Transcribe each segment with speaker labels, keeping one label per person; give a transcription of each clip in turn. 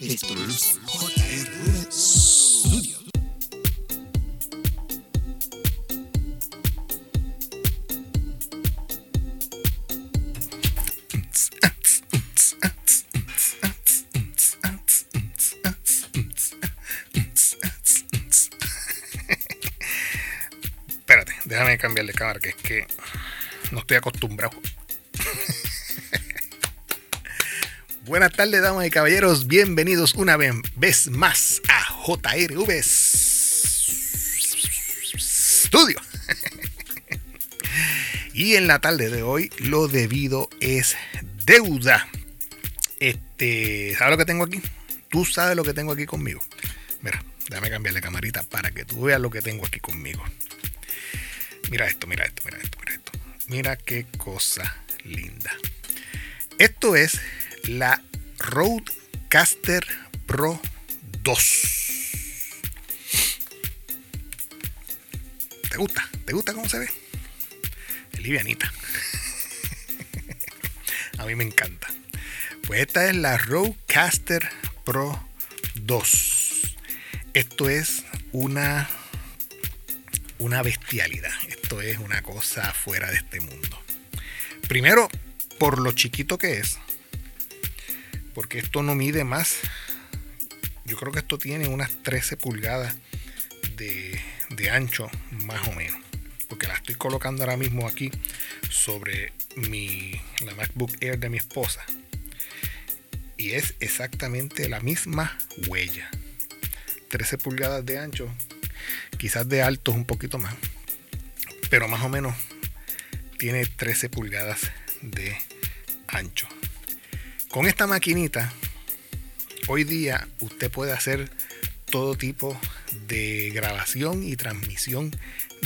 Speaker 1: Esto es JR.
Speaker 2: Espérate, déjame cambiar de cámara, que es que no estoy acostumbrado. Buenas tardes, damas y caballeros. Bienvenidos una vez más a JRV Studio. Y en la tarde de hoy, lo debido es deuda. Este, ¿sabes lo que tengo aquí? Tú sabes lo que tengo aquí conmigo. Mira, déjame cambiarle camarita para que tú veas lo que tengo aquí conmigo. Mira esto, mira esto, mira esto, mira esto. Mira qué cosa linda. Esto es la Roadcaster Pro 2. ¿Te gusta? ¿Te gusta cómo se ve? Livianita. A mí me encanta. Pues esta es la Roadcaster Pro 2. Esto es una una bestialidad. Esto es una cosa fuera de este mundo. Primero, por lo chiquito que es. Porque esto no mide más. Yo creo que esto tiene unas 13 pulgadas de, ancho, más o menos. Porque la estoy colocando ahora mismo aquí sobre mi, la MacBook Air de mi esposa. Y es exactamente la misma huella. 13 pulgadas de ancho, quizás de alto un poquito más, pero más o menos tiene 13 pulgadas de ancho. Con esta maquinita, hoy día usted puede hacer todo tipo de grabación y transmisión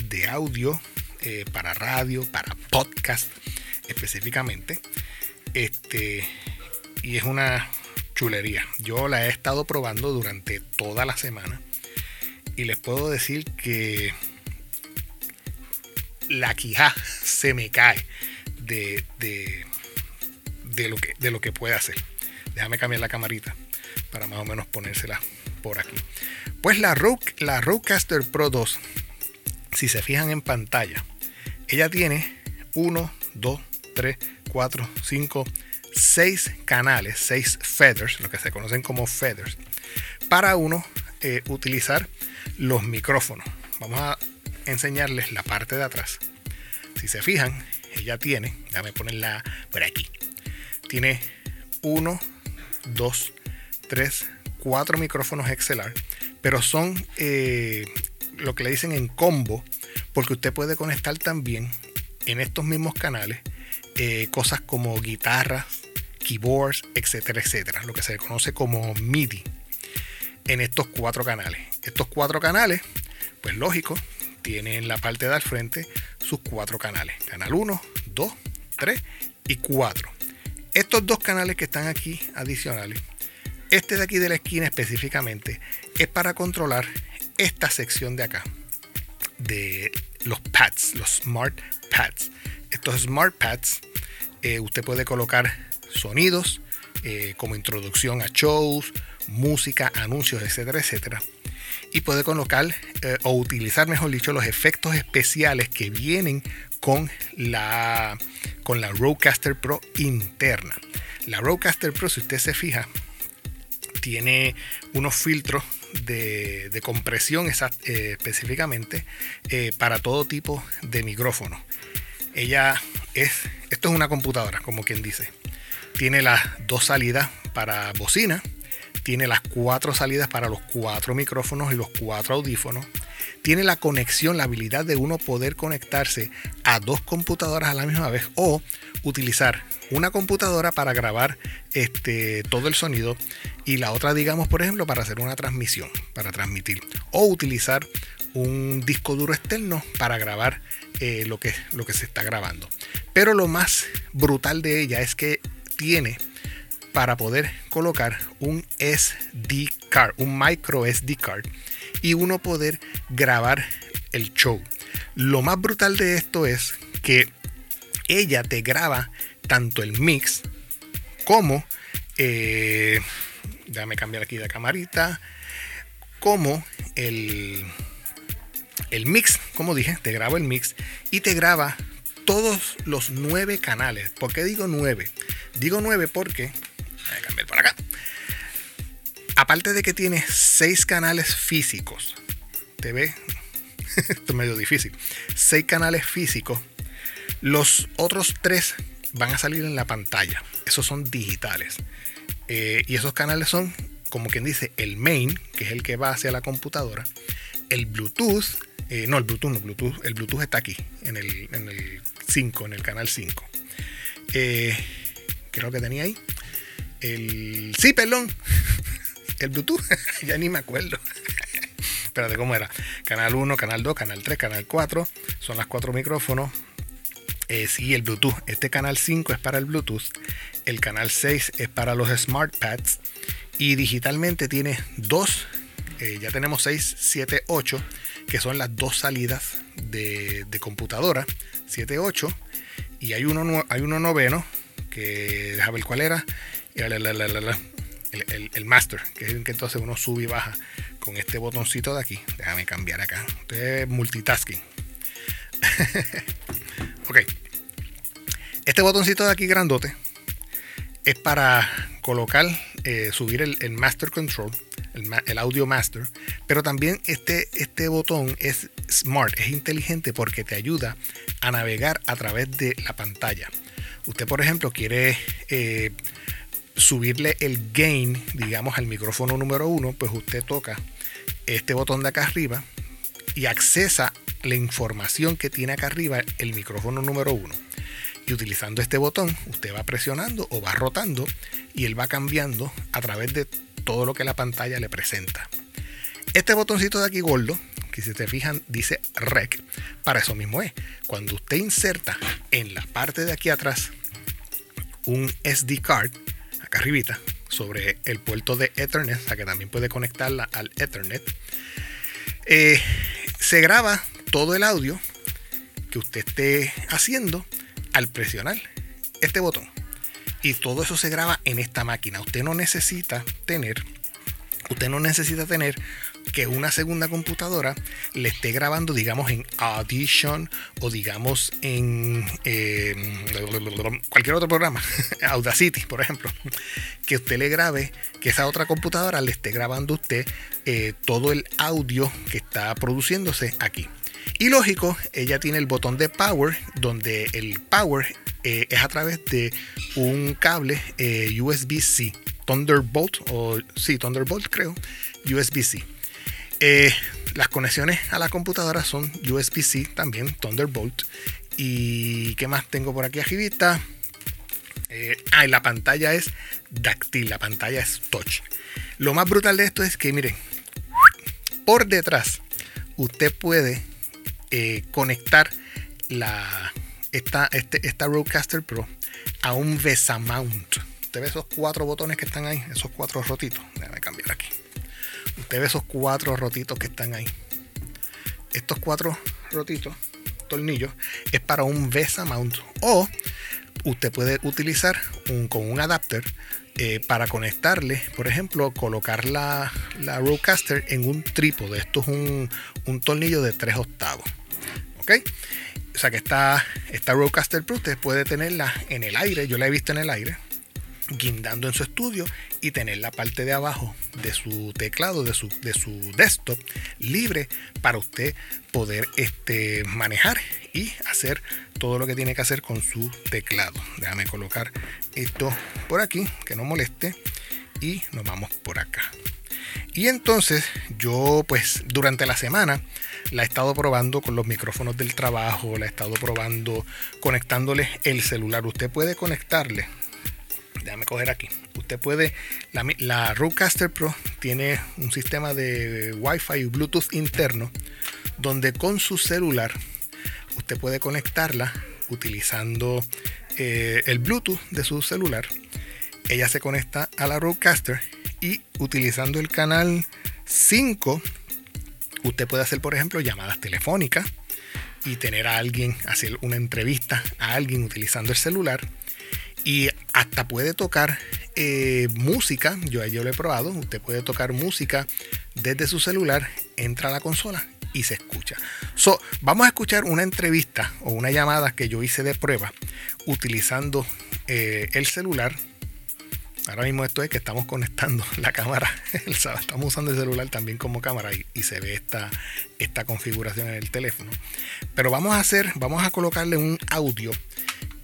Speaker 2: de audio eh, para radio, para podcast específicamente. Este, y es una chulería. Yo la he estado probando durante toda la semana y les puedo decir que la quija se me cae de, de, de, lo que, de lo que puede hacer. Déjame cambiar la camarita para más o menos ponérsela por aquí. Pues la, Rogue, la Rodecaster Pro 2, si se fijan en pantalla, ella tiene 1, 2, 3, 4, 5, 6 canales, 6 feathers, lo que se conocen como feathers, para uno eh, utilizar los micrófonos. Vamos a enseñarles la parte de atrás. Si se fijan, ella tiene, déjame ponerla por aquí. Tiene 1, 2, 3, 4 micrófonos XLR, pero son eh, lo que le dicen en combo, porque usted puede conectar también en estos mismos canales eh, cosas como guitarras, keyboards, etcétera, etcétera, lo que se conoce como MIDI en estos cuatro canales. Estos cuatro canales, pues lógico, tienen en la parte de al frente sus cuatro canales. Canal 1, 2, 3 y 4. Estos dos canales que están aquí adicionales, este de aquí de la esquina específicamente, es para controlar esta sección de acá, de los pads, los smart pads. Estos smart pads, eh, usted puede colocar sonidos eh, como introducción a shows, música, anuncios, etcétera, etcétera. Y puede colocar eh, o utilizar, mejor dicho, los efectos especiales que vienen con la, con la Rodecaster Pro interna. La Rodecaster Pro, si usted se fija, tiene unos filtros de, de compresión eh, específicamente eh, para todo tipo de micrófono. Ella es, esto es una computadora, como quien dice. Tiene las dos salidas para bocina, tiene las cuatro salidas para los cuatro micrófonos y los cuatro audífonos. Tiene la conexión, la habilidad de uno poder conectarse a dos computadoras a la misma vez o utilizar una computadora para grabar este, todo el sonido y la otra, digamos, por ejemplo, para hacer una transmisión, para transmitir. O utilizar un disco duro externo para grabar eh, lo, que, lo que se está grabando. Pero lo más brutal de ella es que tiene para poder colocar un SD card, un micro SD card y uno poder grabar el show. Lo más brutal de esto es que ella te graba tanto el mix como eh, déjame cambiar aquí de camarita, como el, el mix, como dije, te grabo el mix y te graba todos los nueve canales. ¿Por qué digo nueve? Digo nueve porque, voy a cambiar por acá, aparte de que tiene seis canales físicos, te ve, esto es medio difícil, seis canales físicos, los otros tres van a salir en la pantalla. Esos son digitales. Eh, y esos canales son, como quien dice, el main, que es el que va hacia la computadora, el Bluetooth, eh, no, el Bluetooth, no, Bluetooth, el Bluetooth está aquí, en el, en el 5, en el canal 5. Eh, creo que tenía ahí. El. Sí, perdón. El Bluetooth. ya ni me acuerdo. Espérate, ¿cómo era? Canal 1, canal 2, canal 3, canal 4. Son las cuatro micrófonos. Eh, sí, el Bluetooth. Este canal 5 es para el Bluetooth. El canal 6 es para los Smart Pads. Y digitalmente tiene dos. Eh, ya tenemos 6, 7, 8. Que son las dos salidas de, de computadora. 7, 8. Y hay uno, hay uno noveno. Que déjame ver cuál era. El, master, que es el que entonces uno sube y baja con este botoncito de aquí. Déjame cambiar acá. Este es multitasking. ok. Este botoncito de aquí grandote es para colocar, eh, subir el, master control, el, audio master, pero también este, este botón es smart, es inteligente porque te ayuda a navegar a través de la pantalla. Usted, por ejemplo, quiere eh, subirle el gain, digamos, al micrófono número uno, pues usted toca este botón de acá arriba y accesa la información que tiene acá arriba el micrófono número uno. Y utilizando este botón, usted va presionando o va rotando y él va cambiando a través de todo lo que la pantalla le presenta. Este botoncito de aquí gordo, que si te fijan dice rec, para eso mismo es. Cuando usted inserta en la parte de aquí atrás un SD card, acá sobre el puerto de Ethernet, o sea que también puede conectarla al Ethernet, eh, se graba todo el audio que usted esté haciendo al presionar este botón. Y todo eso se graba en esta máquina. Usted no necesita tener, usted no necesita tener que una segunda computadora le esté grabando, digamos, en Audition o digamos en eh, cualquier otro programa, Audacity, por ejemplo, que usted le grabe, que esa otra computadora le esté grabando usted eh, todo el audio que está produciéndose aquí. Y lógico, ella tiene el botón de power, donde el power eh, es a través de un cable USB-C, Thunderbolt, o sí, Thunderbolt creo, USB-C. Eh, las conexiones a la computadora son USB-C también, Thunderbolt. ¿Y qué más tengo por aquí arribita? Eh, ah, la pantalla es táctil, la pantalla es touch. Lo más brutal de esto es que, miren, por detrás usted puede eh, conectar la, esta, este, esta Rodecaster Pro a un VESA mount. Usted ve esos cuatro botones que están ahí, esos cuatro rotitos. Déjame cambiar aquí. Usted ve esos cuatro rotitos que están ahí. Estos cuatro rotitos, tornillos, es para un VESA mount. O usted puede utilizar un, con un adapter eh, para conectarle, por ejemplo, colocar la, la Rodecaster en un trípode. Esto es un, un tornillo de 3 octavos. ¿Ok? O sea que esta, esta Rodecaster Pro usted puede tenerla en el aire. Yo la he visto en el aire guindando en su estudio y tener la parte de abajo de su teclado, de su, de su desktop libre para usted poder este, manejar y hacer todo lo que tiene que hacer con su teclado. Déjame colocar esto por aquí, que no moleste, y nos vamos por acá. Y entonces yo pues durante la semana la he estado probando con los micrófonos del trabajo, la he estado probando conectándole el celular. Usted puede conectarle déjame coger aquí. Usted puede, la, la Pro tiene un sistema de Wi-Fi y Bluetooth interno donde con su celular usted puede conectarla utilizando eh, el Bluetooth de su celular. Ella se conecta a la Rodecaster y utilizando el canal 5 usted puede hacer por ejemplo llamadas telefónicas y tener a alguien, hacer una entrevista a alguien utilizando el celular y hasta puede tocar eh, música, yo, yo lo he probado, usted puede tocar música desde su celular, entra a la consola y se escucha. So, vamos a escuchar una entrevista o una llamada que yo hice de prueba utilizando eh, el celular. Ahora mismo esto es que estamos conectando la cámara, estamos usando el celular también como cámara y, se ve esta, esta configuración en el teléfono. Pero vamos a hacer, vamos a colocarle un audio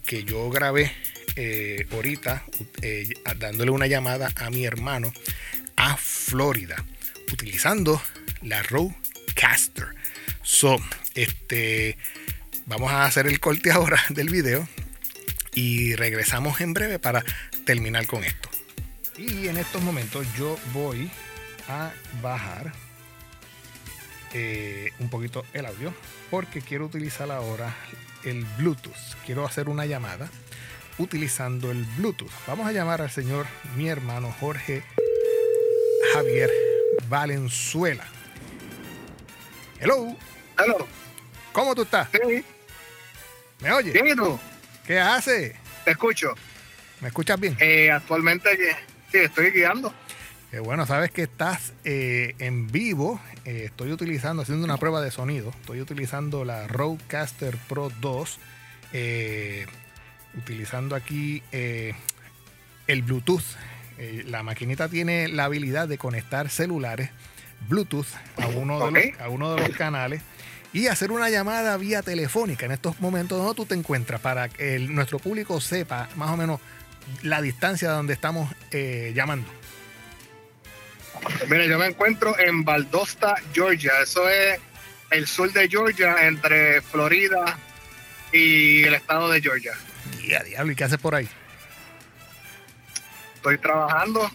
Speaker 2: que yo grabé eh, ahorita eh, dándole una llamada a mi hermano a Florida utilizando la Rodecaster. So, este, vamos a hacer el corte ahora del video y regresamos en breve para terminar con esto. Y en estos momentos yo voy a bajar eh, un poquito el audio porque quiero utilizar ahora el Bluetooth. Quiero hacer una llamada utilizando el Bluetooth. Vamos a llamar al señor, mi hermano Jorge Javier Valenzuela. Hello.
Speaker 3: Hello.
Speaker 2: ¿Cómo tú estás?
Speaker 3: Sí.
Speaker 2: ¿Me oyes?
Speaker 3: Bien, ¿y tú?
Speaker 2: ¿Qué hace?
Speaker 3: Te escucho.
Speaker 2: ¿Me escuchas bien?
Speaker 3: Eh, actualmente sí, estoy guiando.
Speaker 2: Qué bueno, sabes que estás eh, en vivo. Eh, estoy utilizando, haciendo una prueba de sonido. Estoy utilizando la Rodecaster Pro 2. Utilizando aquí el Bluetooth. la maquinita tiene la habilidad de conectar celulares Bluetooth a uno, de, los, a uno de los canales y hacer una llamada vía telefónica en estos momentos donde tú te encuentras para que nuestro público sepa más o menos la distancia de donde estamos eh, llamando.
Speaker 3: Mira, yo me encuentro en Valdosta, Georgia. Eso es el sur de Georgia, entre Florida y el estado de Georgia.
Speaker 2: Diablo, ¿y qué haces por ahí?
Speaker 3: Estoy trabajando,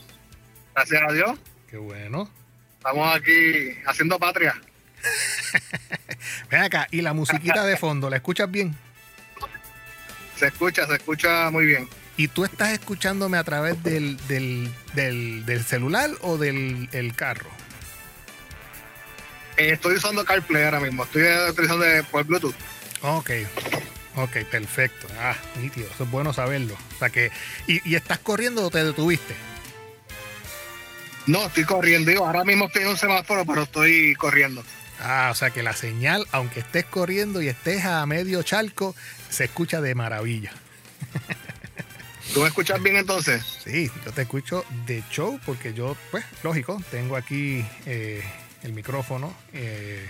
Speaker 3: gracias a Dios.
Speaker 2: Qué bueno.
Speaker 3: Estamos aquí haciendo patria.
Speaker 2: Ven acá, y la musiquita de fondo, ¿la escuchas bien?
Speaker 3: Se escucha, se escucha muy bien.
Speaker 2: ¿Y tú estás escuchándome a través del, del, celular o del carro?
Speaker 3: Eh, estoy usando CarPlay ahora mismo, estoy utilizando por Bluetooth.
Speaker 2: Ok, ok, perfecto. Ah, nítido, eso es bueno saberlo. O sea que, ¿y, y estás corriendo o te detuviste?
Speaker 3: No, estoy corriendo. Digo, ahora mismo estoy en un semáforo, pero estoy corriendo.
Speaker 2: Ah, o sea que la señal, aunque estés corriendo y estés a medio charco, se escucha de maravilla.
Speaker 3: ¿Tú me escuchas bien entonces?
Speaker 2: Sí, yo te escucho de show porque yo, pues, lógico, tengo aquí eh, el micrófono. Eh,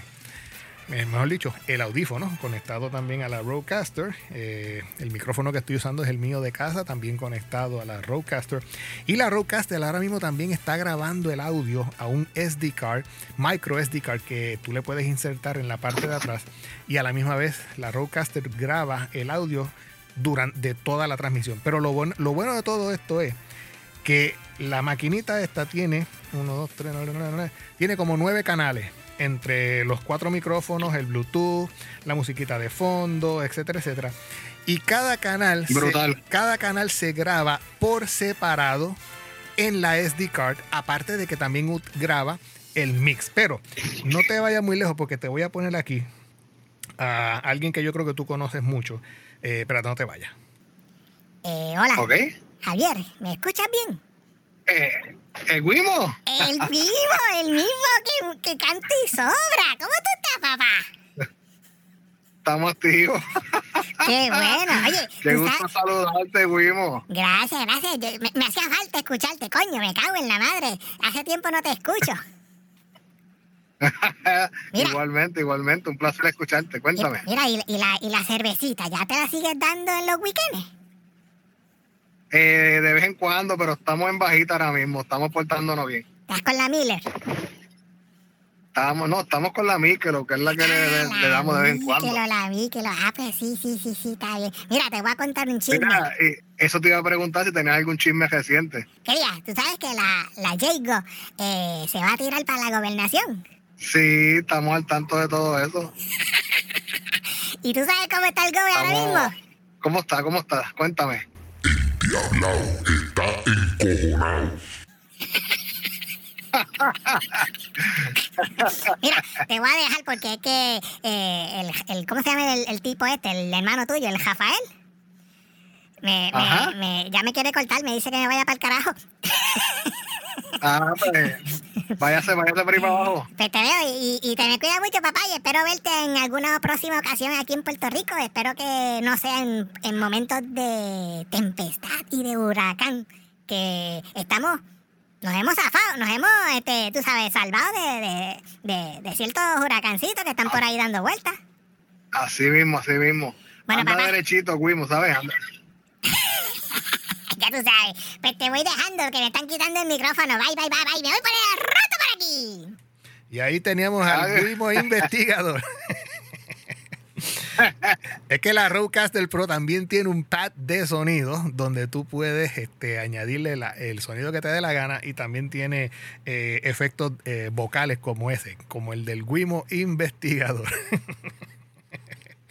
Speaker 2: eh, mejor dicho, el audífono conectado también a la Rodecaster. Eh, el micrófono que estoy usando es el mío de casa, también conectado a la Rodecaster. Y la Rodecaster ahora mismo también está grabando el audio a un SD card, micro SD card, que tú le puedes insertar en la parte de atrás. Y a la misma vez la Rodecaster graba el audio durante toda la transmisión. Pero lo bueno, lo bueno de todo esto es que la maquinita esta tiene 1, 2, 3, 9, 9, 9, tiene como nueve canales entre los cuatro micrófonos, el Bluetooth, la musiquita de fondo, etcétera, etcétera. Y cada canal, Se, cada canal se graba por separado en la SD card, aparte de que también graba el mix. Pero no te vayas muy lejos porque te voy a poner aquí a alguien que yo creo que tú conoces mucho. Eh, espérate, no te vayas.
Speaker 4: Eh, hola.
Speaker 3: Ok.
Speaker 4: Javier, ¿me escuchas bien?
Speaker 3: Eh, ¿El Wimo?
Speaker 4: El mismo, el mismo que, canta y sobra. ¿Cómo tú estás, papá?
Speaker 3: Estamos activos.
Speaker 4: Qué bueno. Oye,
Speaker 3: Qué gusto saludarte, Wimo.
Speaker 4: Gracias, gracias. me, hacía falta escucharte, coño. Me cago en la madre. Hace tiempo no te escucho.
Speaker 3: igualmente, igualmente. Un placer escucharte. Cuéntame.
Speaker 4: Mira, y, la, y la cervecita, ¿ya te la sigues dando en los weekends?
Speaker 3: Eh, de vez en cuando, pero estamos en bajita ahora mismo, estamos portándonos bien.
Speaker 4: ¿Estás con la Miller?
Speaker 3: Estamos, no, estamos con la Mikel, que es la que le, damos de vez en cuando.
Speaker 4: la ah, pues sí, sí, sí, sí, está bien. Mira, te voy a contar un chisme.
Speaker 3: Mira, eso te iba a preguntar si tenías algún chisme reciente.
Speaker 4: Quería, tú sabes que la, la Jago eh, se va a tirar para la gobernación.
Speaker 3: Sí, estamos al tanto de todo eso.
Speaker 4: ¿Y tú sabes cómo está el gobierno ahora mismo?
Speaker 3: ¿Cómo está? ¿Cómo está? Cuéntame.
Speaker 1: Diablao está encojonado.
Speaker 4: Mira, te voy a dejar porque es que eh, el, el, ¿cómo se llama el, el, tipo este? El hermano tuyo, el Rafael. Me,
Speaker 3: Ajá.
Speaker 4: me, me- ya me quiere cortar, me dice que me vaya para el carajo.
Speaker 3: Ah, pues, váyase, váyase por ahí para abajo.
Speaker 4: Pues te veo y, y te me cuida mucho, papá, y espero verte en alguna próxima ocasión aquí en Puerto Rico. Espero que no sea en, en momentos de tempestad y de huracán, que estamos, nos hemos zafado, nos hemos, este, tú sabes, salvado de, de, de, de ciertos huracancitos que están por ahí dando vueltas.
Speaker 3: Así mismo, así mismo.
Speaker 4: Bueno,
Speaker 3: Anda
Speaker 4: papá.
Speaker 3: derechito, Guimo, ¿sabes? Anda.
Speaker 4: Tú sabes, pues te voy dejando que me están quitando el micrófono. Bye, bye, bye, bye. Me voy por el rato por aquí.
Speaker 2: Y ahí teníamos al
Speaker 3: Ay.
Speaker 2: mismo investigador. es que la Rodecaster Pro también tiene un pad de sonido donde tú puedes este, añadirle la- el sonido que te dé la gana y también tiene eh, efectos eh, vocales como ese, como el del Wimo investigador.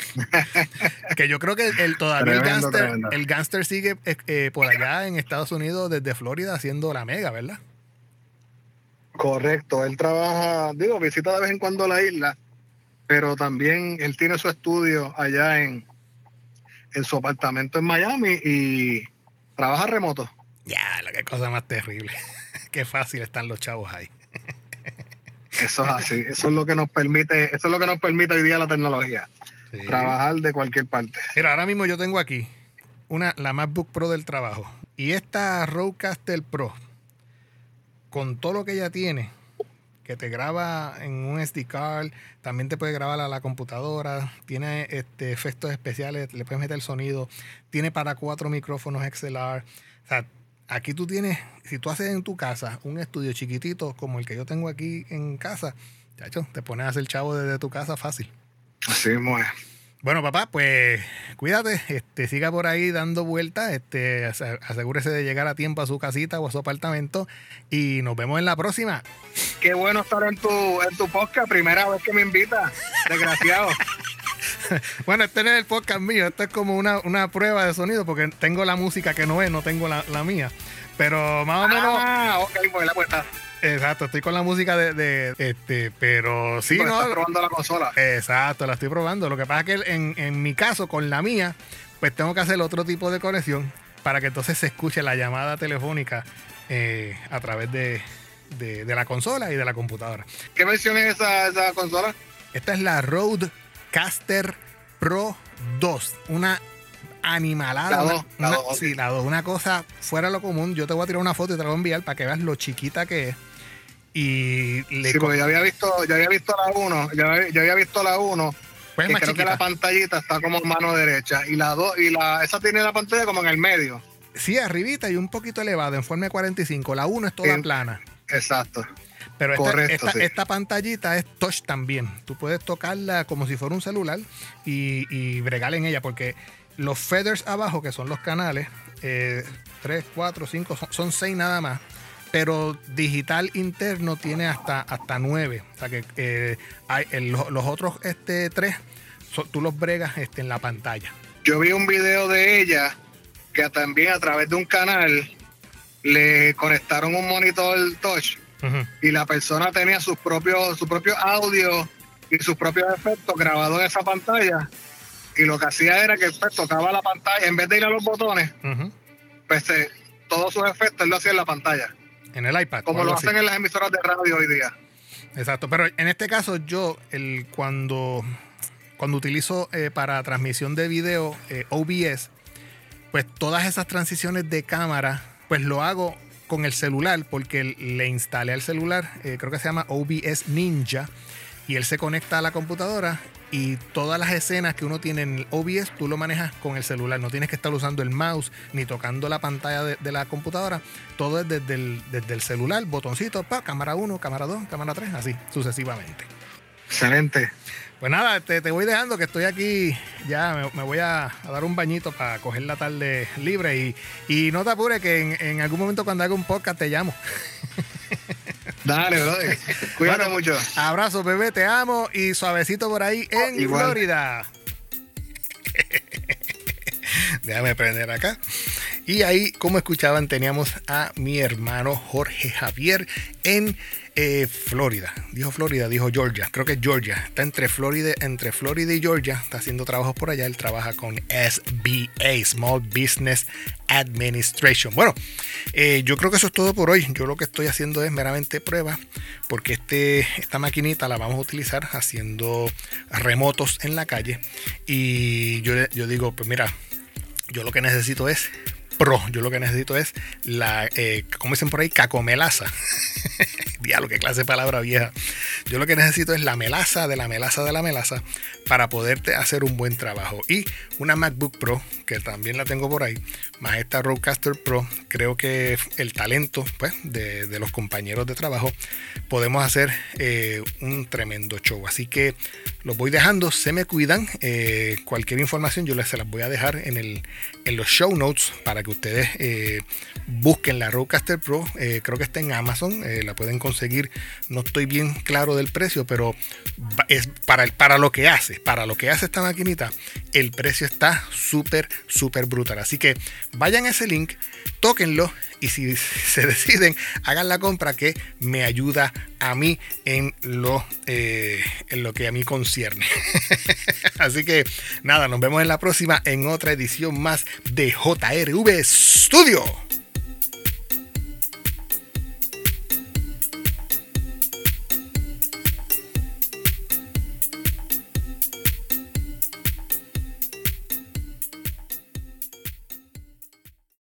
Speaker 2: que yo creo que el, todavía el gangster,
Speaker 3: tremendo.
Speaker 2: el gangster sigue eh, eh, por allá en Estados Unidos desde Florida haciendo la mega, ¿verdad?
Speaker 3: Correcto, él trabaja, digo, visita de vez en cuando la isla, pero también él tiene su estudio allá en, en su apartamento en Miami y trabaja remoto.
Speaker 2: Ya, la que cosa más terrible. Qué fácil están los chavos ahí.
Speaker 3: Eso es así, eso es lo que nos permite, eso es lo que nos permite hoy día la tecnología,
Speaker 2: Sí.
Speaker 3: trabajar de cualquier parte.
Speaker 2: Mira, ahora mismo yo tengo aquí una, la MacBook Pro del trabajo. Y esta Rodecaster Pro, con todo lo que ella tiene, que te graba en un SD card, también te puede grabar a la computadora, tiene este, efectos especiales, le puedes meter sonido, tiene para cuatro micrófonos XLR. O sea, aquí tú tienes, si tú haces en tu casa un estudio chiquitito como el que yo tengo aquí en casa, chacho, te pones a hacer chavo desde tu casa fácil.
Speaker 3: Así mismo es.
Speaker 2: Bueno, papá, pues cuídate, este, siga por ahí dando vueltas, este, ase- asegúrese de llegar a tiempo a su casita o a su apartamento y nos vemos en la próxima.
Speaker 3: Qué bueno estar en tu, en tu podcast, primera vez que me invita, desgraciado.
Speaker 2: Bueno, este no es el podcast mío, esto es como una, una prueba de sonido porque tengo la música que no es, no tengo la, la mía. Pero más o menos,
Speaker 3: Ah, ok, pues la puesta.
Speaker 2: Exacto, estoy con la música de, de- este, pero sí, no.
Speaker 3: estás probando la consola.
Speaker 2: Exacto, la estoy probando. Lo que pasa es que en, en mi caso, con la mía, pues tengo que hacer otro tipo de conexión para que entonces se escuche la llamada telefónica eh, a través de, de- de la consola y de la computadora.
Speaker 3: ¿Qué versión es esa, esa consola?
Speaker 2: Esta es la Rodecaster Pro 2, una animalada.
Speaker 3: La
Speaker 2: una-
Speaker 3: dos, la
Speaker 2: una-
Speaker 3: dos.
Speaker 2: Sí, la dos, una cosa fuera de lo común. Yo te voy a tirar una foto y te la voy a enviar para que veas lo chiquita que es. Y le
Speaker 3: Sí, porque yo había visto, yo había visto la 1, yo, había- visto la 1,
Speaker 2: pues
Speaker 3: que creo que la pantallita está como mano derecha y la 2 y la esa tiene la pantalla como en el medio.
Speaker 2: Sí, arribita y un poquito elevado en forma de 45. La 1 es toda
Speaker 3: En-
Speaker 2: plana.
Speaker 3: Exacto.
Speaker 2: Pero esta,
Speaker 3: Correcto,
Speaker 2: esta,
Speaker 3: sí.
Speaker 2: esta pantallita es touch también. Tú puedes tocarla como si fuera un celular y, y bregar en ella, porque los feathers abajo, que son los canales, 3, 4, 5, son, son 6 nada más. Pero digital interno tiene hasta, hasta 9. O sea que eh, hay, los, los otros este, 3, tú los bregas este, en la pantalla.
Speaker 3: Yo vi un video de ella que también a través de un canal le conectaron un monitor touch y la persona tenía sus propios su propio audio y sus propios efectos grabados en esa pantalla y lo que hacía era que pues, tocaba la pantalla en vez de ir a los botones pues eh, todos sus efectos él lo hacía en la pantalla
Speaker 2: En el iPad.
Speaker 3: como lo
Speaker 2: así.
Speaker 3: hacen en las emisoras de radio hoy día
Speaker 2: Exacto, pero en este caso yo, el, cuando, cuando utilizo eh, para transmisión de video eh, OBS, pues todas esas transiciones de cámara, pues lo hago con el celular porque le instalé al celular, eh, creo que se llama OBS Ninja, y él se conecta a la computadora y todas las escenas que uno tiene en el OBS tú lo manejas con el celular, no tienes que estar usando el mouse ni tocando la pantalla de, de la computadora, todo es desde el, desde el celular, botoncito, pa, cámara 1, cámara 2, cámara 3, así sucesivamente.
Speaker 3: excelente
Speaker 2: Pues nada, te, te voy dejando que estoy aquí, ya me, me voy a, a dar un bañito para coger la tarde libre y, y no te apures que en, en algún momento cuando haga un podcast te llamo.
Speaker 3: Dale brother cuídate
Speaker 2: Bueno,
Speaker 3: mucho
Speaker 2: Abrazo, bebé, te amo y suavecito por ahí en
Speaker 3: Igual.
Speaker 2: Florida. Déjame prender acá. Y ahí, como escuchaban, teníamos a mi hermano Jorge Javier en eh, Florida. Dijo Florida, dijo Georgia. Creo que es Georgia. Está entre Florida, entre Florida y Georgia. Está haciendo trabajos por allá. Él trabaja con SBA, Small Business Administration. Bueno, eh, yo creo que eso es todo por hoy. Yo lo que estoy haciendo es meramente prueba. Porque este, esta maquinita la vamos a utilizar haciendo remotos en la calle. Y yo, yo digo, pues mira, yo lo que necesito es pro. Yo lo que necesito es la, eh, como dicen por ahí, cacomelaza. Diablo, qué clase de palabra vieja. Yo lo que necesito es la melaza de la melaza de la melaza para poderte hacer un buen trabajo. Y una MacBook Pro, que también la tengo por ahí, más esta Rodecaster Pro, creo que el talento pues, de, los compañeros de trabajo, podemos hacer eh, un tremendo show. Así que los voy dejando, se me cuidan. Eh, cualquier información yo les se las voy a dejar en, el, en los show notes para que ustedes eh, busquen la Rodecaster Pro. creo que está en Amazon, la pueden conseguir. No estoy bien claro del precio, pero es para, para lo que hace, para lo que hace esta maquinita, el precio está súper, súper brutal. Así que vayan a ese link, tóquenlo y si se deciden, hagan la compra que me ayuda a mí en lo, eh, en lo que a mí concierne. Así que nada, nos vemos en la próxima en otra edición más de JRV Studio.